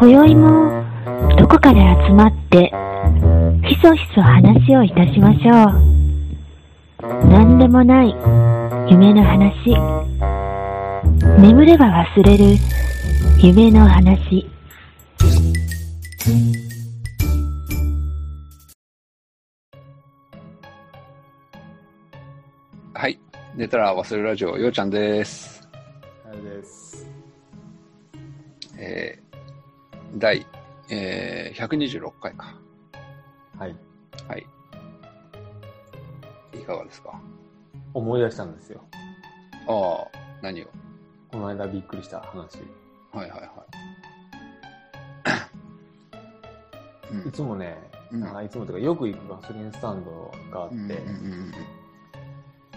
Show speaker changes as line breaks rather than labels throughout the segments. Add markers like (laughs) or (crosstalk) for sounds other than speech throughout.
今宵もどこかで集まってひそひそ話をいたしましょう。何でもない夢の話。眠れば忘れる夢の話。
はい。寝たら忘れるラジオ、ようちゃんです。
です。
えー、第、えー、126回か。
はい。
はい。いかがですか？
思い出したんですよ。
ああ、何を？
この間びっくりした話。
はいはいはい。(coughs)
いつもね、
うん
あいつもというかよく行くガソリンスタンドがあって、
うんうんうんうん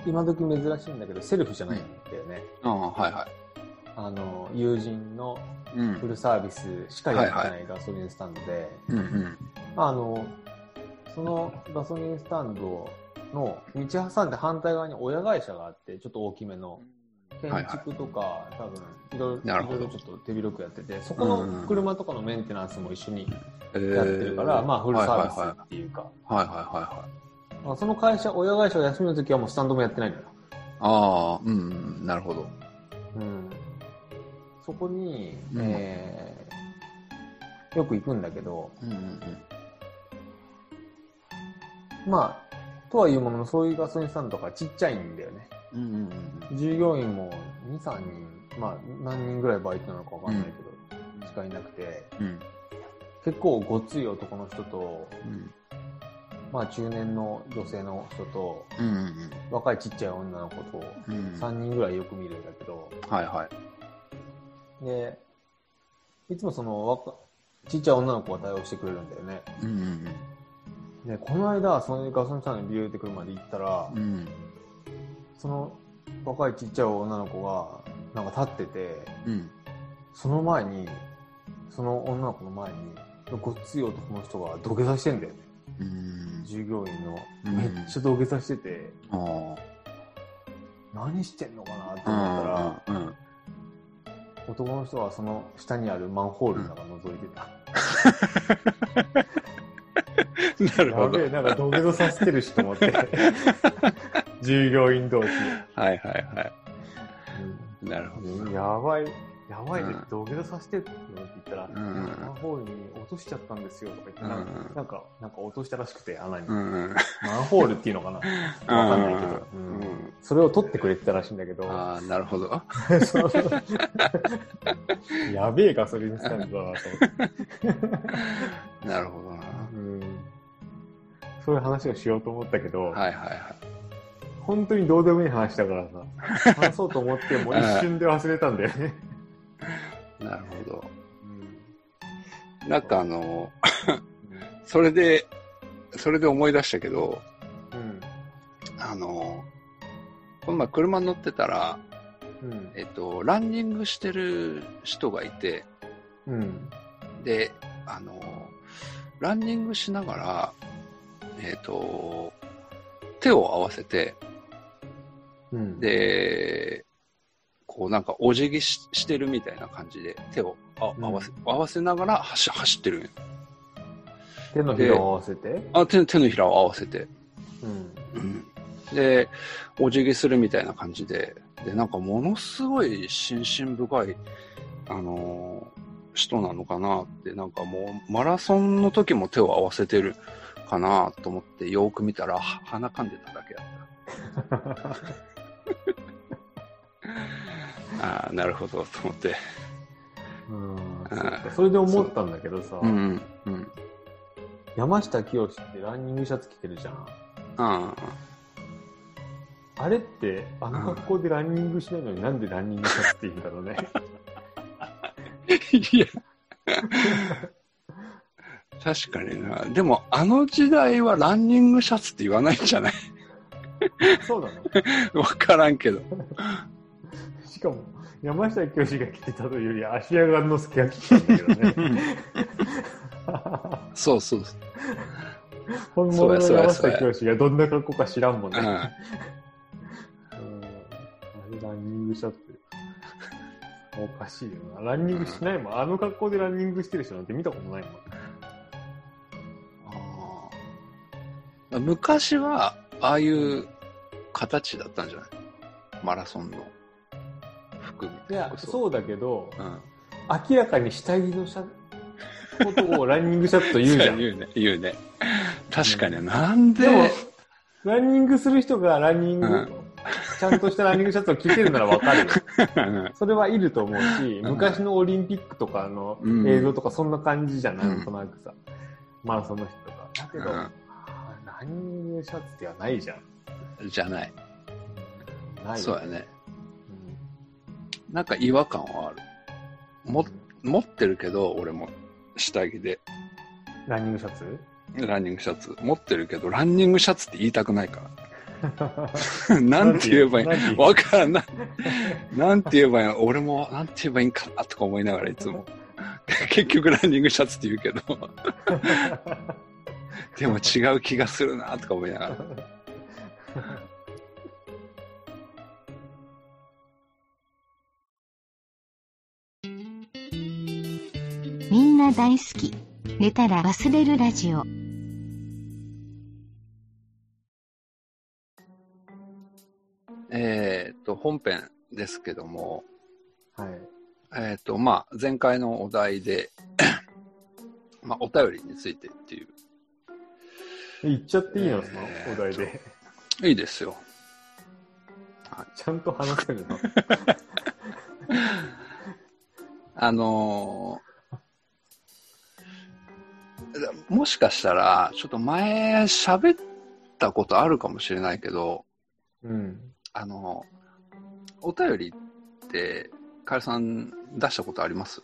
今時珍しいんだけどセルフじゃないんだよね。
ああ、はいは
あの、友人の
い。うん
フルサービスしかやって
は
ないガソリンスタンドで、
うんうん。
あの、そのガソリンスタンドの道挟んで反対側に親会社があって、ちょっと大きめの。建
はいはい
築とか、多分いろい
なるほど
ろいろちょっと手広くやってて、そこの車とかのメンテナンスも一緒に
えー
やってるから、まあフルサービス
はいはい
っていうか、
はいはいはいは
まあその会社、親会社が休みの時はもうスタンドもやってないのよ。
い。ああ、うんうん、なるほど。
うん。そこに、
うん
えーよく行くんだけど、
うんうん
まあ、とはいうものの、そういうガソリンスタンドとかちっちゃいんだよね。
うん。うんうんうん
従業員も2、3人、まあ何人ぐらいバイトなのかわかんないけど、しかいなくて、
うん。
結構ごっつい男の人と、
うん
まあ中年の女性の人と、
うんうん
若いちっちゃい女の子と、
うん。うん
3人ぐらいよく見るんだけど、
はいはい。
で、いつもその若、ちっちゃい女の子が対応してくれるんだよね。
うんうん
で、この間、そのガソリンスタンドにビューって車で行ったら、
うん。うん
その若いちっちゃい女の子が、なんか立ってて、
うん。
その前に、その女の子の前に、ごっつい男の人が土下座してんだよね。
うん。
従業員の。
うん
めっちゃ土下座してて。何してんのかなって思ったら、
うんうん
男の人はその下にあるマンホールの中覗いてた。
うん。なるほど。
なんか土下座させてるしと思って。(laughs) 従業員同士で。
はいはいはい。なるほど。
うんやばい、やばいね
うん、
土下座させてって言ったら、
ん
マンホールに落としちゃったんですよとか言って、なんか
うん
なんか、なんか落としたらしくて、穴に。マンホールっていうのかな？わかんないけど、それを取ってくれてたらしいんだけど、
ああ、なるほど。(laughs)
やべえガソリンスタンドだなと思って、
なるほどな。
うん。そういう話をしようと思ったけど、
はいはいはい。
本当にどうでもいい話だからさ、話そうと思ってもう一瞬で忘れたんだよね。
なるほど。
うん
なんかあの、(laughs) それで、それで思い出したけど、
うん。
あの、この前車に乗ってたら、
うん。
えっと、ランニングしてる人がいて、
うん。
で、あの、ランニングしながら、えっと、手を合わせて、
うん。
で、こうなんかお辞儀ししてるみたいな感じで手をあ
うん。
合わせ、合わせながら走走ってる
手のひらを合わせて、
あ手手のひらを合わせて、
うん。
うん、でお辞儀するみたいな感じで。でなんかものすごい心身深いあのー人なのかなってなんかもうマラソンの時も手を合わせてるかなと思ってよーく見たらは鼻かんでただけだった (laughs) ああなるほどと思って。
うん。それで思ったんだけどさ、
う。んうん
山下清ってランニングシャツ着てるじゃん。
あ
あれって、あの格好でランニングしないのになんでランニングシャツって言うんだろうね。
あ (laughs) いや。確かにな。でもあの時代はランニングシャツって言わないんじゃない？
そうなの (laughs)
わからんけど
しかも、山下清が着てたというより、芦屋雁之助が着てたんだけどね。(laughs)
そうそう
本物の山下清がどんな格好か知らんもんね。あれランニングシャツ。おかしいよな。ランニングしないもん。あの格好でランニングしてる人なんて見たことないもん。
昔は、ああいう形だったんじゃない？マラソンの服み
いや、そうだけど、
うん。
明らかに下着のシャことをランニングシャツと言うじゃん。(laughs)
言うね、言うね。確かに、なんで、
でも、ランニングする人がランニング、
うん
ちゃんとしたランニングシャツを着てるならわかる (laughs) それはいると思うし、
ん
昔のオリンピックとかの
うん
映像とかそんな感じじゃん、
うん
なんとなくさ。マラソンの人とか。だけど、ランニングシャツではないじゃん。
じゃない。
ない
そうやね。
うん
なんか違和感はある。も、持ってるけど、俺も下着で。
ランニングシャツ？
ランニングシャツ。持ってるけど、ランニングシャツって言いたくないから。(laughs) なんて言えばいい？わからんない。なんて言えばいい？の俺も、なんて言えばいいんかなとか思いながらいつも。結局ランニングシャツって言うけど、(laughs) でも違う気がするなとか思いながら。(laughs)
みんな大好き。寝たら忘れるラジオ。
えっと、本編ですけども、
はい。
えっと、まあ、前回のお題で、(coughs) まあ、お便りについてっていう。
言っちゃっていいの、
えー
そのお題で。
いいですよ。
ちゃんと話せるの？(laughs)
あのーもしかしたら、ちょっと前喋ったことあるかもしれないけど、
うん。
あのお便りって、カエルさん出したことあります？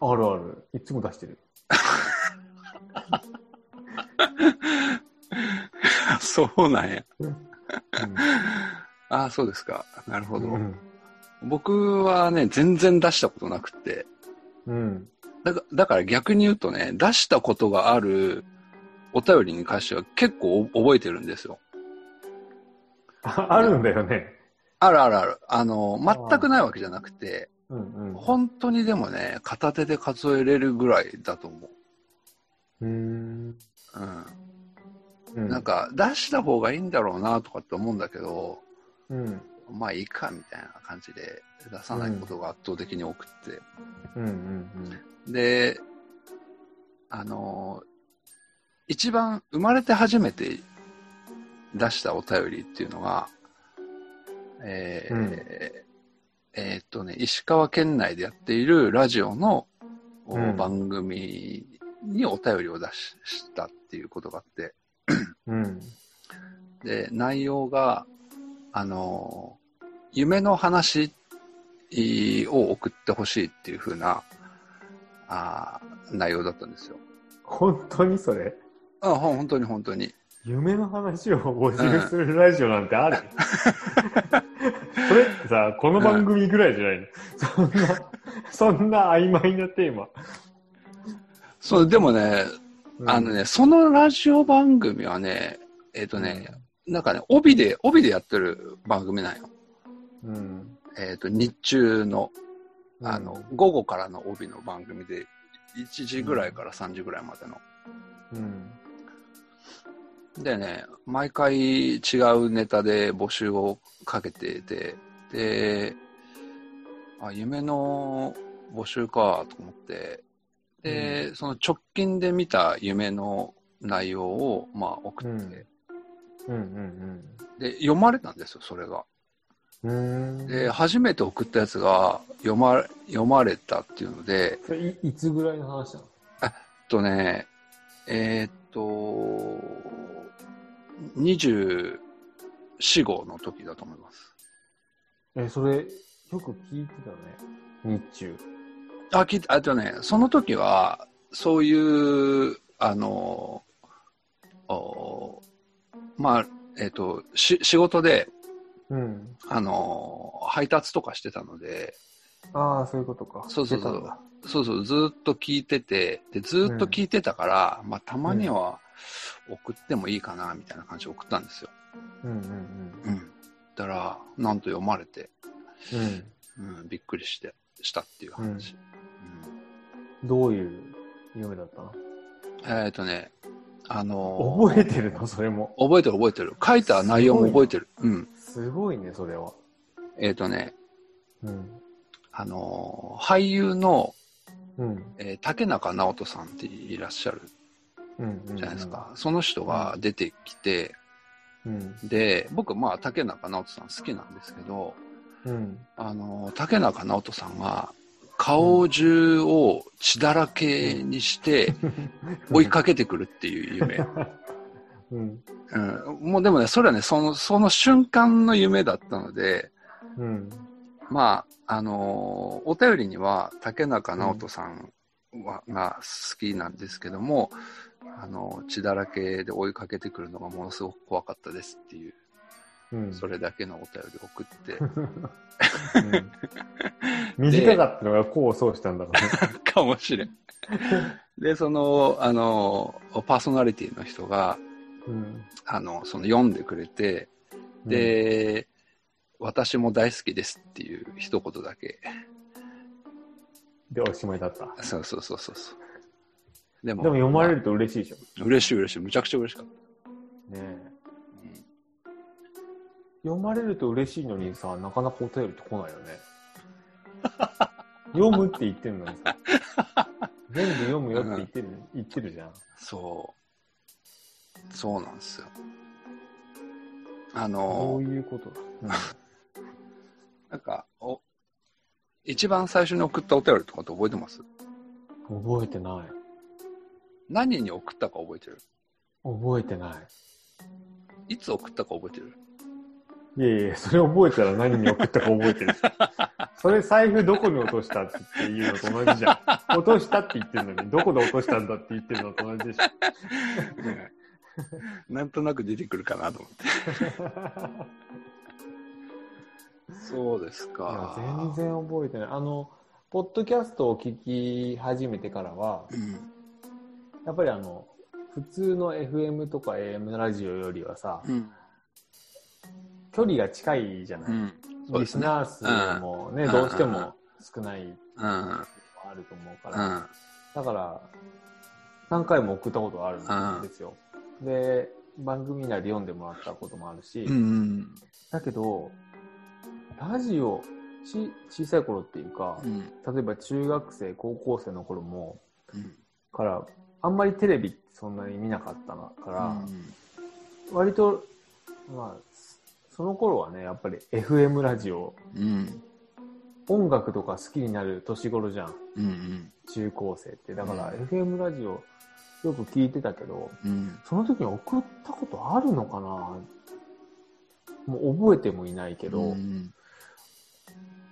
あるある。いつも出してる。(laughs)
そうなんや。
うん。
あ (laughs) あ、そうですか。なるほど。
うん。
僕はね、全然出したことなくて、
うん。
だかだから逆に言うとね、出したことがあるお便りに関しては結構覚えてるんですよ。
あ (laughs) あるんだよね。
あるあるある。あの、全くないわけじゃなくて、
うんうん。
本当にでもね、片手で数えれるぐらいだと思
う。
う。うん。
うん
なん、か、出した方がいいんだろうなとかって思うんだけど、
うん。
まあいいかみたいな感じで出さないことが圧倒的に多くって。
うんうん
で、あの、一番生まれて初めて出したお便りっていうのが、えー
うん
えーっとね、石川県内でやっているラジオの番組にお便りを出ししたっていうことがあって、
うん。うん。
で、内容が、あの、夢の話を送ってほしいっていう風な、あー内容だったんですよ。
本当にそれ？
あ、本当に本当に。
夢の話を募集するラジオなんてある、それってさ、この番組ぐらいじゃないの、そんな、そんな曖昧なテーマ。
そう、でもね、
うん
あのね、そのラジオ番組はね、えっ、とね、なんかね、帯で、帯でやってる番組なんよ。
うん。
えっ、と、日中の、
うん
あの、午後からの帯の番組で、1時ぐらいから3時ぐらいまでの。
うん。
でね、毎回違うネタで募集をかけてて、で、あ、夢の募集かと思って、で、その直近で見た夢の内容を、まあ送って、
うんうん
で、読まれたんですよ、それが。で、初めて送ったやつが読ま読まれたっていうので、
それいいつぐらいの話なの？
えっとね、えーっと、24号の時だと思います。
え、それ、よく聞いてたね。日中。
あ、聞いて、あとね、その時は、そういう、あの、おまあ、えっ、と、し、仕事で、
うん。
あの、配達とかしてたので、
ああ、そういうことか。
そうそうそうそうそう、ずーっと聞いてて、で、ずーっと聞いてたから、まあ、たまには送ってもいいかな、みたいな感じで送ったんですよ。
うんうん
うん。だから、なんと読まれて、
うん。うん。
うん、びっくりして、したっていう話。
どういう夢だったの？
うんえっ、とね、あのー
覚えてるの？それも。
覚えてる覚えてる。書いた内容も覚えてる。うん。
すごいね、それは。
えっ、とね、
うん。
あのー俳優の、
うん。
えー竹中直人さんっていらっしゃる
うん。うん
じゃないですか。。その人が出てきて、
うん。
で、僕、まあ、竹中直人さん好きなんですけど、
うん。
あのー竹中直人さんが、顔中を血だらけにして追いかけてくるっていう夢。(laughs)
うん。
うん、もうでもね、それはね、その、その瞬間の夢だったので、
うん。
まあ、あのーお便りには竹中直人さんは、が好きなんですけども、あの、血だらけで追いかけてくるのがものすごく怖かったですっていう、
うん。
それだけのお便りを送って、
うん短かったのが功を奏したんだろうね。(laughs)
かもしれん。で、その、あの、パーソナリティの人が、
うん。
あの、その読んでくれて、で、私も大好きですっていう一言だけ。
で、おしまいだった。
そうそうそうそうそう。でも、
でも読まれると嬉しいでしょ。
まあ嬉しい嬉しい。むちゃくちゃ嬉しかっ
ねえ
た。
読まれると嬉しいのにさ、なかなかお便りって来ないよね。読むって言ってるのにさ。(laughs) 全部読むよって言ってる、言ってるじゃん。
そう。そうなんですよ。あ
ど
の
う、いうことだ？
なんか、お、一番最初に送ったお便りとかって覚えてます？
うん、覚えてない。
何に送ったか覚えてる？
覚えてない。
いつ送ったか覚えてる？
いやいや、それ覚えたら何に送ったか覚えてる。(laughs) それ財布どこに落としたっていうのと同じじゃん。落としたって言ってるのに、どこで落としたんだって言ってるのと同じでしょ。(laughs) (laughs)
なんとなく出てくるかなと思って。(laughs) そうですか。
全然覚えてない。あの、ポッドキャストを聞き始めてからは、
うん。
やっぱりあの、普通の FM とか AM ラジオよりはさ、
うん。
距離が近いじゃない、
うん。そう
リ
ですね。
スナー数もね、
うん
どうしても少ない
うん。
あると思うか
う
ら、
ん。
だから、何回も送ったことあるん。ですよ。で、番組内で読んでもらったこともあるし、
うん。
だけど、ラジオ、ち小さい頃っていうか、
うん。
例えば中学生、高校生の頃も、
うん。
から、あんまりテレビそんなに見なかったから、
うん
割と、まあ、その頃はね、やっぱり FM ラジオ、
うん。
音楽とか好きになる年頃じゃん、
うん。
中高生って。だから、
うん
FM ラジオよく聞いてたけど、
うん。
その時に送ったことあるのかな？もう覚えてもいないけど、
うん。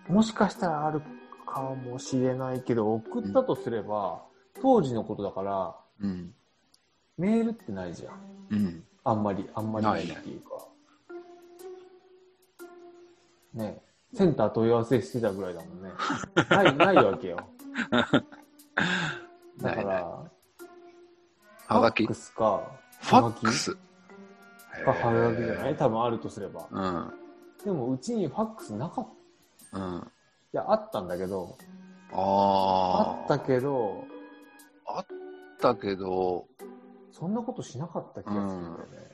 もしかしたらあるかもしれないけど、送ったとすれば、当時のことだから、
うん。
メールってないじゃん。
うん。
あんまり、あんまりないっていうか。ねセンター問い合わせしてたぐらいだもんね。ない、ないわけよ。(laughs) だ。から、
はがき
ファックスか、
ファックス。
か、はがきじゃない？多分あるとすれば。
うん。
でも、うちにファックスなかった。い
うん。
や、あったんだけど、
ああ。
あったけど、
あったけど、
そんなことしなかった気がするんだよね。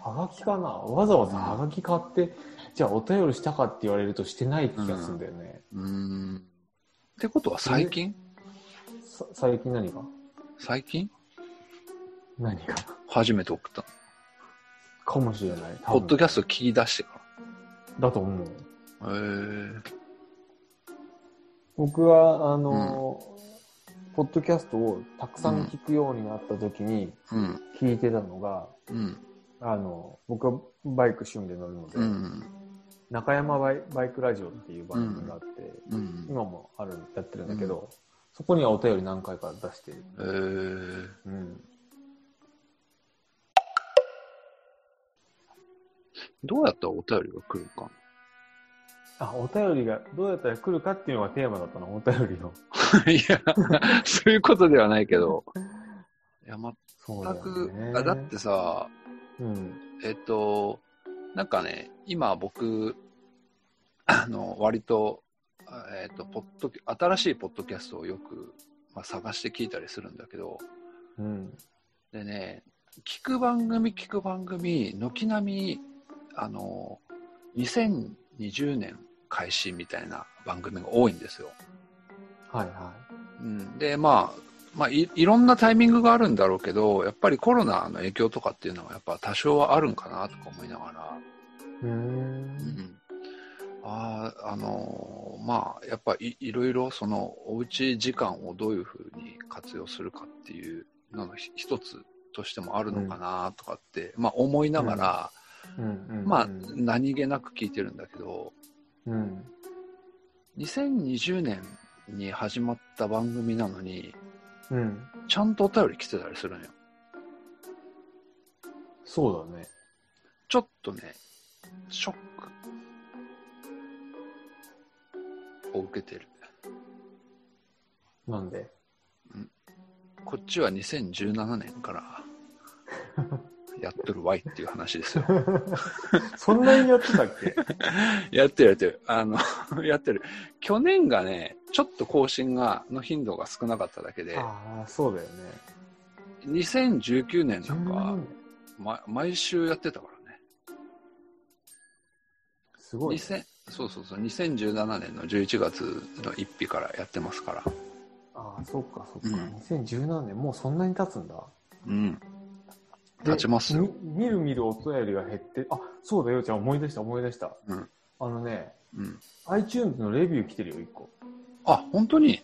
はがきかな？わざわざはがき買って、じゃあお便りしたかって言われるとしてない気がするんだよね。
うーん。ってことは最近？
さ最近何が？
最近？
何が？
初めて送ったの。
かもしれない。
ポッドキャスト聞き出してか
だと思う。
ら。へえ。
僕は、あの、ポッドキャストをたくさん聞くようになった時に
うん。
聞いてたのが、
うん。
あの、僕はバイク趣味で乗るので、
うん。
中山バイバイクラジオっていう番組があって、
うん。
今もある、やってるんだけど、そこにはお便り何回か出してる。
へえ。
うん。
どうやったらお便りが来るか
あ、お便りがどうやったら来るかっていうのがテーマだったの、お便りの。
な。(laughs) いや、そういうことではないけど。(laughs) いや、全く、
よね。
あだってさ、
うん。
えっと、なんかね、今僕、あの、割とえっ、と、ポッドキ、新しいポッドキャストをよく、まあ、探して聞いたりするんだけど、
うん。
でね、聞く番組聞く番組、軒並み、あの、2020年開始みたいな番組が多いんですよ。
はいは
うん、で、まあ、まあい、いろんなタイミングがあるんだろうけど、やっぱりコロナの影響とかっていうのはやっぱ多少はあるんかなとか思いながら、
い。うー。
うんん、ああ、あのーまあ、やっぱりいろいろそのおうち時間をどういうふうに活用するかっていうののひ一つとしてもあるのかなとかって、まあ思いながら、
うんうん。
まあ
うん。
何気なく聞いてるんだけど、
うん。
2020年に始まった番組なのに、
うん。
ちゃんとお便り来てたりするのよ。
そうだね。
ちょっとね、ショックを受けてる。
なんで？
こっちは2017年から (laughs) やっとるわいっていう話ですよ。(laughs)
そんなにやってたっけ？(laughs)
やってるやってる。あの、(laughs) やってる。去年がね、ちょっと更新が、の頻度が少なかっただけで、
ああ、そうだよね。
2019年なん
17
か、
年
ま、毎週やってたからね。
すごいね。
2000そうそうそう、2017年の11月の1日からやってますから。
ああ、そっかそっか。
うん
2017年、もうそんなに経つんだ。
うん。
で
経ちますよ。
みみるみるお便りが減って、あ、そうだよ、ちゃん、思い出した、思い出した。
うん
あのね、
うん。
iTunes のレビュー来てるよ、一個。
あ、本当に？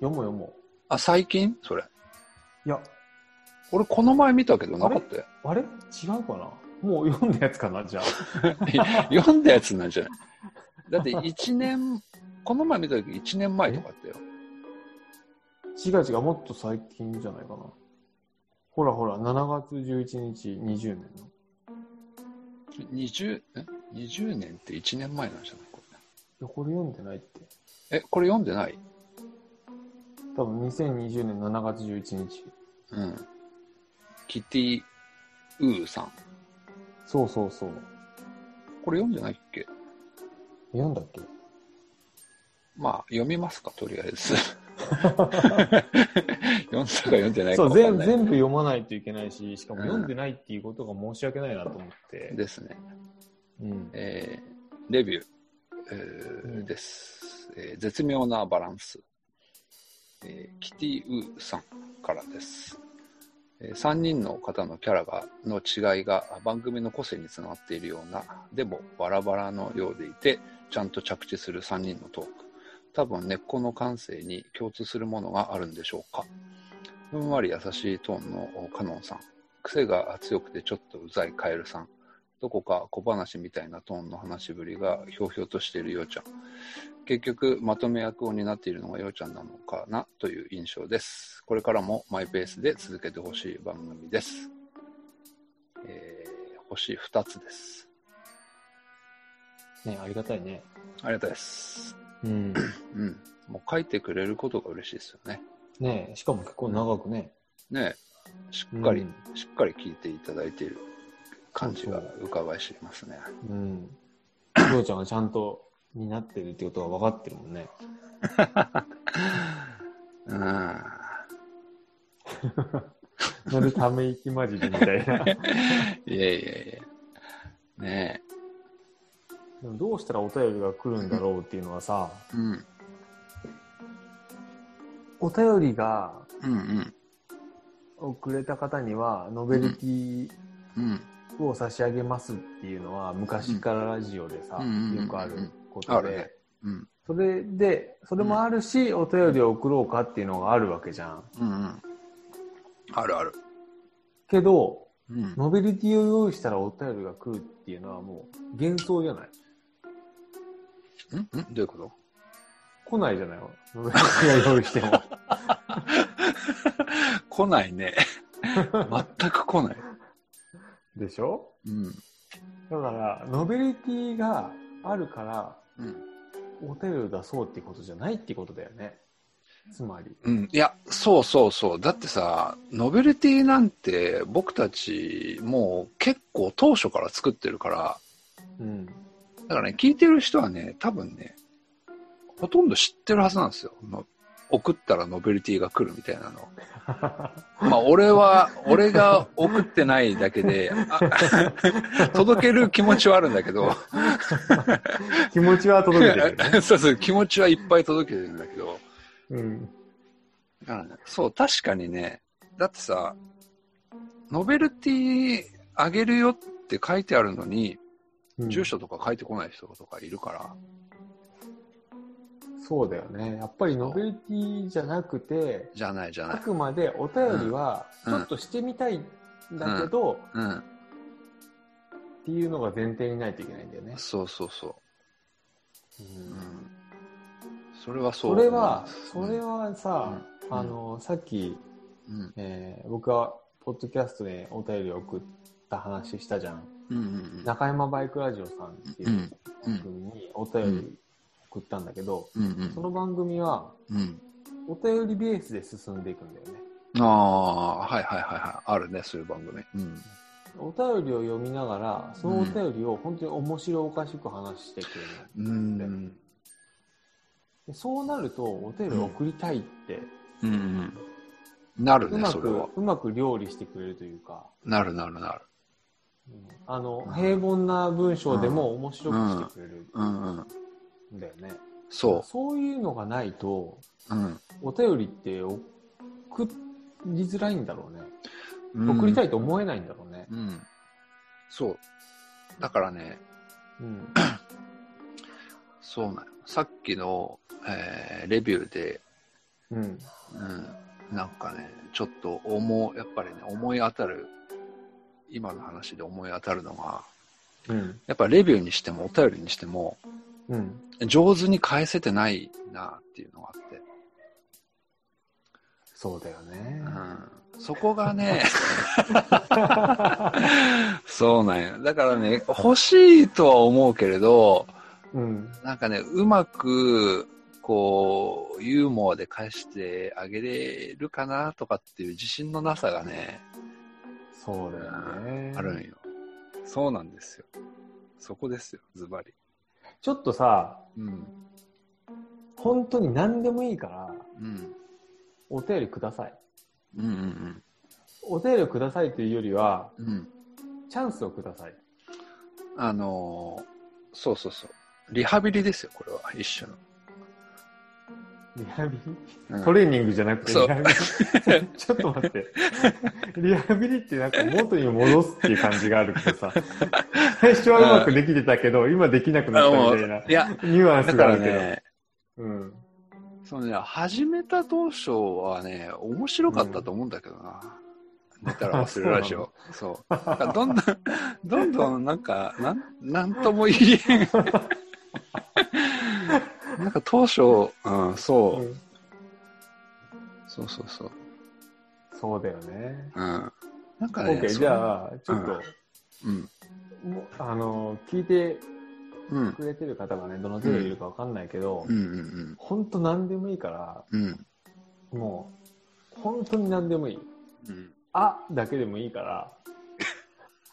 読もう読も
あ、最近？それ。
う。いや、
俺この前見たけどなかったよ。
あれ？違うかな？もう読んだやつかなじゃあ。(laughs)
読んだやつなんじゃない？だって1年、この前見た時1年前とかあったよ。
違う違う、もっと最近じゃないかな。ほらほら、7月11日、20年の。
20、え ?20 年って1年前なんじゃない？こ
いや、これ読んでないって。
れ。え、これ読んでない？
多分2020年7月11日。
うん。キティ・ウーさん。
そうそうそう。
これ読んでないっけ？
読んだっけ？
まあ、読みますか、とりあえず。(laughs) 読んだか読んでないか。
全全部読まないといけないし、しかも
うん
読んでないっていうことが申し訳ないなと思って。
ですね。
うん。
えーレビュー、えー
うん
です、えー絶妙なバランス。えーキティ・ウーさんからです。え3人の方のキャラがの違いが番組の個性につながっているような、でもバラバラのようでいて、ちゃんと着地する3人のトーク。多分根っこの感性に共通するものがあるんでしょうか。ふんわり優しいトーンのカノンさん。癖が強くてちょっとうざいカエルさん。どこか小話みたいなトーンの話しぶりがひょうひょうとしているようちゃん。結局、まとめ役を担っているのがようちゃんなのかなという印象です。これからもマイペースで続けてほしい番組です。えー、星2つです。
ねありがたいね。
ありがたいです。
うん。
うん。もう書いてくれることが嬉しいですよね。
ねしかも結構長くね。
ねえしっかり、
うん
しっかり聞いていただいている感じが伺い知りますね。
うん。りょうちゃんがちゃんとになってるってことが分かってるもんね。
うん。(laughs)
乗るため息混じりみたいな。(laughs)
いやいやいや。ね
でもどうしたらお便りが来るんだろうっていうのはさ、
え。うん。
お便りが
うんうん。
遅れた方には、ノベルティ
うん。
を差し上げますっていうのは、昔からラジオでさ、
うん
よくあることで。それで、それもあるし、お便りを送ろうかっていうのがあるわけじゃん。
うんうん。あるある。
けど、
うん。
ノベルティを用意したらお便りが来るっていうのはもう幻想じゃない？
んんどういうこと？
来ないじゃない？ノベルティが用意しても。(laughs)
来ないね。(laughs) 全く来ない。
でしょ？
うん。
だから、ノベルティがあるから、
うん。
お便りを出そうってことじゃないってことだよね。つまり。
うん。いや、そうそうそう。だってさ、ノベルティなんて僕たちもう結構当初から作ってるから、
うん。
だからね、聞いてる人はね、多分ね、ほとんど知ってるはずなんですよ。の送ったらノベルティが来るみたいなの。(laughs) まあ、俺は、俺が送ってないだけで、あ (laughs) 届ける気持ちはあるんだけど、
気持ちは届けてるよね。(laughs)
そうそう、気持ちはいっぱい届けてるんだけど、
うん。
だからねそう、確かにね、だってさ、ノベルティあげるよって書いてあるのに、
うん
住所とか書いてこない人とかいるから、
そうだよね。やっぱりノベルティじゃなくて、
じゃないじゃない。
あくまでお便りはち
うん
ょっとしてみたいんだけど、
うん。
っていうのが前提にないといけないんだよね。
そうそうそう。
うん
うん。それはそう
それは、それはさ、
うん
あの、さっき、
うん。
えー僕がポッドキャストでお便りを送った話したじゃん。
うんうん
中山バイクラジオさんっていう
うん
番組にお便り送ったんだけど、
うん。うん
その番組は
うん。
お便りベースで進んでいくんだよね。
ああ、はいはいはいはい。あるね、そういう番組。うん。
お便りを読みながら、そのお便りを本当に面白おかしく話してくれるの。
うん。
でそうなると、お便りを送りたいって、
うんうん。なるね、
うまく
それは。、
うまく料理してくれるというか、
なるなるなる。
うんあの
うん、
平凡な文章でも面白くしてくれる
うんうん。
んだよね。
そ
そういうのがないと、お便りって送りづらいんだろうね。
うん。
送りたいと思えないんだろうね。
うん。そう。だからね、
うん。(coughs)
そうな。さっきの、えーレビューで、
うん。
うん、なんかね、ちょっと思う、やっぱりね、思い当たる、今の話で思い当たるのが、
うん。
やっぱレビューにしてもお便りにしても、
うん。
上手に返せてないなっていうのがあって、
そうだよね。
うん、そこがね、そうなんよ。だからね、欲しいとは思うけれど、
うん。
なんかね、うまく、こう、ユーモアで返してあげれるかなとかっていう自信のなさがね、
そうだよね。
あるんよ。そうなんですよ。そこですよ、ズバリ。
ちょっとさ、
うん。
本当に何でもいいから、
うん。
お便りください。
うんうん
お便りくださいというよりは、
うん。うん。
チャンスをください。
あのーそうそうそう。リハビリですよ、これは。一種の。
リハビリ？
うん
トレーニングじゃなくて
そう
リハビリ？(laughs) ちょっと待って。リハビリってなんか元に戻すっていう感じがあるけどさ、(laughs) 最初はうまくできてたけど、今できなくなったみたいな、
いや、
ニュアンスがあるけど。
ね、
うん。
そのね、始めた当初はね、面白かったと思うんだけどな。寝たら忘れるラジオ。そう。だからどんどん、どんどんなんか、なん、なんとも言えん。(laughs) なんか当初、うん、そう、
うん
そうそうそう。
そうだよね。
うん。なんかね、
OK、じゃあ、ちょっと、
うん。
もうあの、聞いて
うん。
くれてる方がね、どの程度いるかわかんないけど、
うんうん
本当何でもいいから、
うん。うん。
もう、本当に何でもいい。
うん。
あだけでもいいから、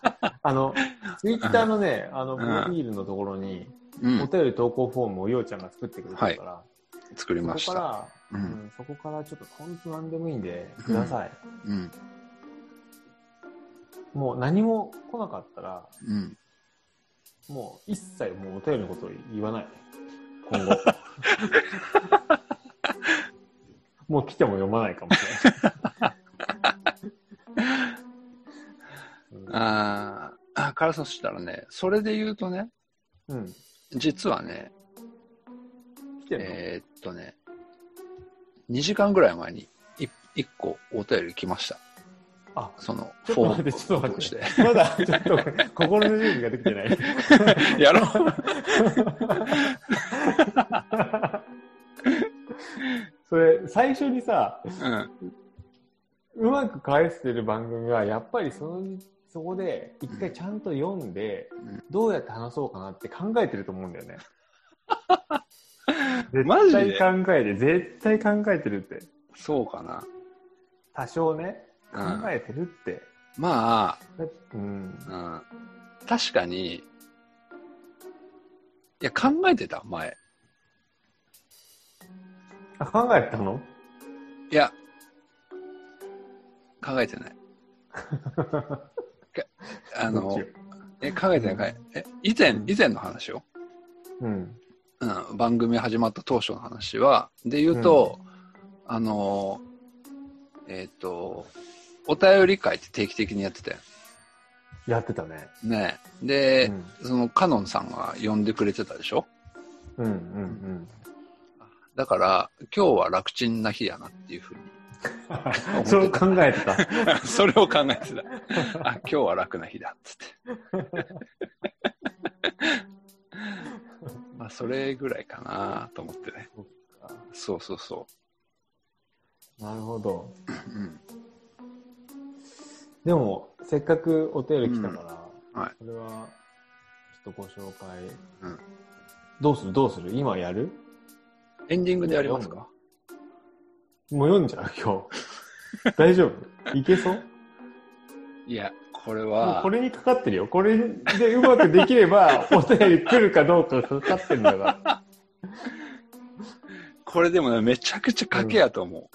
(laughs) あの、ツイッターのね、あの、
ん
プロフィールのところに、
うん。
お便り投稿フォームをようちゃんが作ってくれてるから、
作りました。
そこから、
う
うんん、そこからちょっと本当何でもいいんで、ください。
うん。
もう何も来なかったら、
うん。
もう一切もうお便りのことを言わない。今後。(laughs) もう来ても読まないかもしれない。う (laughs) ん
あーあ、カラスそしたらね、それで言うとね、
うん。
実はね、
来てるの、
えーっとね、2時間ぐらい前にい1個お便り来ました。
あ、
その、
ちょっと待って、ちょっと待ってて。まだ、ちょっと、心の準備ができてない。(laughs)
やろう。
それ、最初にさ、
うん。
うまく返してる番組は、やっぱりその、そこで一回ちゃんと読んで、
うん
どうやって話そうかなって考えてると思うんだよね。(laughs)
マジで？
絶対考えて、絶対考えてるって。
そうかな。
多少ね、考
うん
えてるって。
ま
だうん。
あ、うん、確かに、いや、考えてた、前。
あ、考えたの？
いや、考えてない。(laughs) かあのえ、考えてない。え、以前、以前の話を、
うん。
うん、番組始まった当初の話は、で言うと、あの、えっ、と、お便り会って定期的にやってたよ。
やってたね。
ねで、
うん
そのカノンさんが呼んでくれてたでしょ？
うんうん
だから、今日は楽ちんな日やなっていうふうに。
うん。そう考えてた。(laughs)
それを考えてた。あ、今日は楽な日だっつって。(laughs) まあ、それぐらいかなと思ってね。そうそうそ
なるほど。
う。うん。
でも、せっかくお便り来たから、
うんはい
それは、ちょっとご紹介。
うん
どうする？どうする？今やる？
エンディングでやりますか？
もう読んじゃう今日。(laughs) 大丈夫？いけそう？
いや、これは
こ、れにかかってるよ。これでうまくできれば、(laughs) お便り来るかどうかかかってるんだから。
これでもね、めちゃくちゃ賭けやと思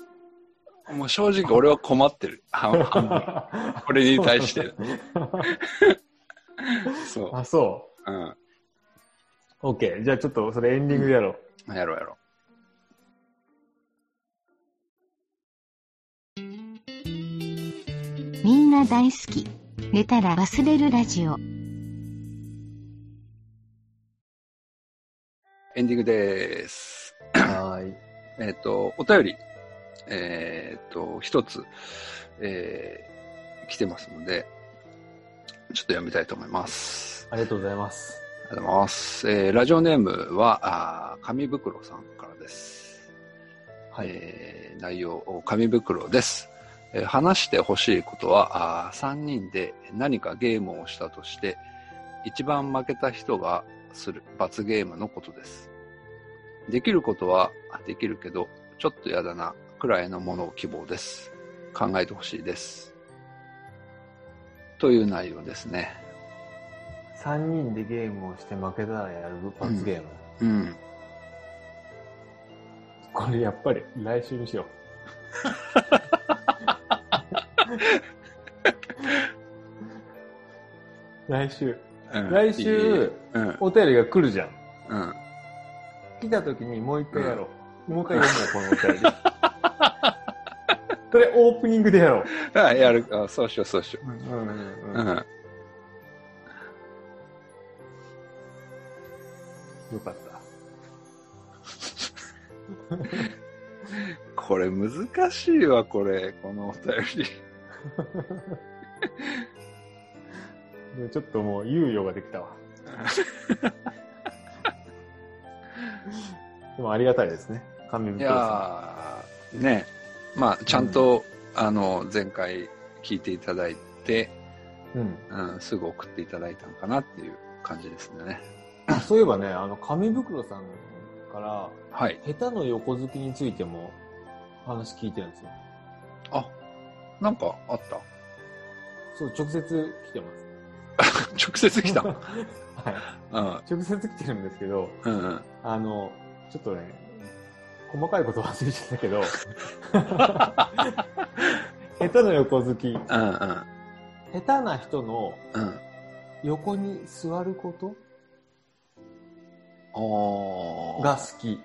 う。もう正直俺は困ってる。(laughs) これに対して。そ
あ、そ
う。うん。
う。OK。じゃあちょっとそれエンディングでやろう。
やろうやろ
みんな大好き。寝たら忘れるラジオ。
う。エンディングです。
はーい。(coughs)
えっ、と、お便り、えっ、と、一つ、えー来てますので、ちょっと読みたいと思います。
ありがとうございます。
ありがとうございます。えーラジオネームは、あー紙袋さんからです。
はい。
えー内容、紙袋です。えー話してほしいことは、あ3人で何かゲームをしたとして、一番負けた人がする罰ゲームのことです。できることはできるけど、ちょっとやだな、くらいのものを希望です。考えてほしいです。という内容ですね。
3人でゲームをして負けたらやる罰ゲーム。
うん。
これやっぱり来週にしよう。(laughs) (laughs) 来週。
うん
来週
うん。
お便りが来るじゃん。
うん。
来た時にもう一回やろう。もう一回読もう、このお便り。(laughs) これオープニングでやろう。(laughs)
あ、やる、あそうしよう、そうしよ
うんうん
う。
うん
うん。
よかった。
これ難しいわ、これ、このお便り。
でちょっともう猶予ができたわ。(laughs) でもありがたいですね。神
い
袋さ
やー、ね、まあ、ちゃんと、あの、前回聞いていただいて、
ん。うん。
うん、すぐ送っていただいたのかなっていう感じですね。
そういえばね、あの、紙袋さんから、
はい。
下手の横好きについても話聞いてるんですよ。
あ、なんかあった？
そう、直接来てます。(laughs)
直接来た？の (laughs)
はい。
うん、
直接来てるんですけど、
うん、うん。
あの、ちょっとね、細かいこと忘れちゃったけど、(laughs) 下手の横好き、
うん、うん、
下手な人の
うん。
横に座ること
おー
が好き。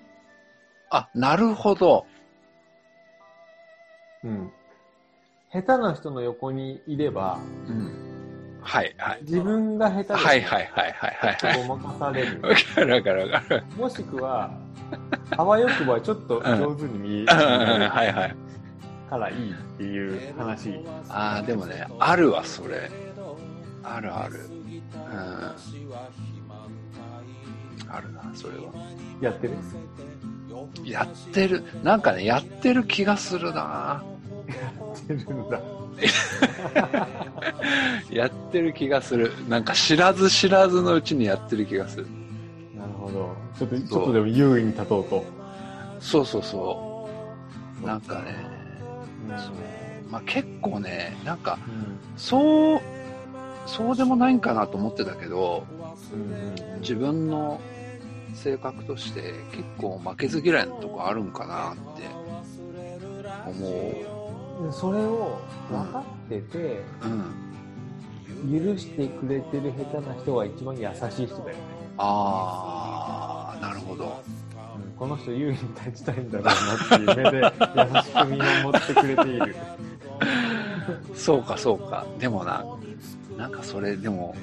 あ、なるほど。
うん。下手な人の横にいれば、
うん。はい、はい。
自分が下手でも
はい、はい、はい、はい、はい。はい
ごまかされる。
わかるわかるわかる。
もしくは、あわよくばちょっと上手に見える
うん、はい、はい。
からいいっていう話。
ああ、でもね、あるわ、それ。あるある。うん。あるな、それは。
やってる？
やってる、なんかね、やってる気がするな。
やってるんだ。(laughs)
やってる気がする。なんか知らず知らずのうちにやってる気がする。
なるほど。ちょっと、ちょっとでも優位に立とうと。
そうそうそう。なんかね、そうまあ結構ね、なんか、
うん。
そう、そうでもないんかなと思ってたけど、
うんうん
自分の性格として結構負けず嫌いなとこあるんかなって思
それを分かってて、
う。うん。
許してくれてる下手な人が一番優しい人だよね。
あー、なるほど。
この人優位に立ちたいんだろうなっていう目で優しく見守ってくれている。
そうか、そうか。でもな、なんかそれ、でも、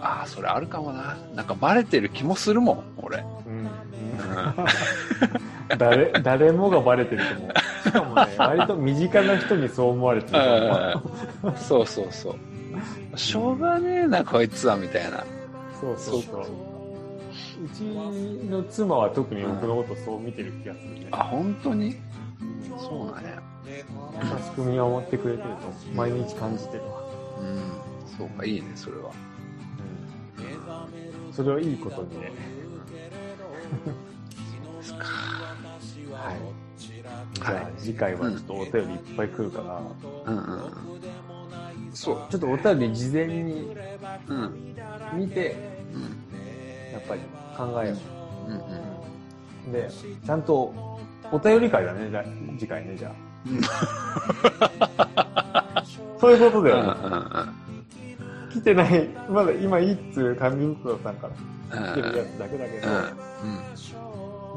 ああ、それあるかもな。なんかバレてる気もするもん、俺。
うん (laughs) 誰誰もがバレてると思う。しかもね、割と身近な人にそう思われてると思う。
そうそうそう。しょうがねえな、こいつは、みたいな。
そうそうそう。うちの妻は特に僕のことそう見てる気がするね。
あ、本当に？そうなんや。
優しく見守ってくれてると毎日感じてるわ。
うん。そうか、いいね、それは。
うん。それをいいことにね。
ですか。
はい。じゃあ次回はちょっとお便りいっぱい来るから、
うんうん。そう。
ちょっとお便り事前に
うん。
見て、
うん。
やっぱり考えよ
うんうん。
う。で、ちゃんとお便り会だね、じゃあ次回ね、じゃあ。そういうことだ
うん
よね。来てない、まだ今一通紙袋さんから来てるやつだけだけど、
うん。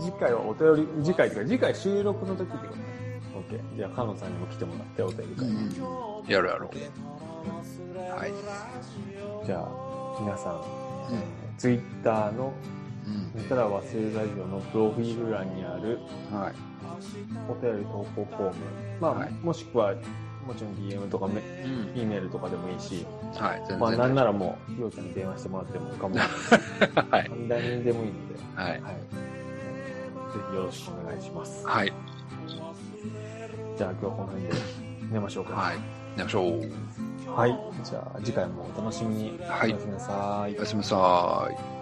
次回はお便り、次回っていうか次回収録の時ってこと？ね。OK。じゃあ、かのさんにも来てもらってお便り会。
うん。うん。やろうやろう。はい。
じゃあ、皆さん、
うん。
ツイッターの
うん。
寝たら忘れるラジオのプロフィール欄にある
はい。
お便り投稿フォーム、まあ、
はい
もしくは、もちろん DM とかメ
うん。
E メールとかでもいいし、
はい。全然。
まあ、なんならもう、ようちゃんに電話してもらっても構わない。(laughs)
はい。
何人でもいいので、
はい。
はい。ぜひよろしくお願いします。
はい。
じゃあ、今日はこの辺で寝ましょうか。
はい。寝ましょう。
はい。じゃあ、次回もお楽しみに。
はい
おやすみなさい
お。やすみなさい。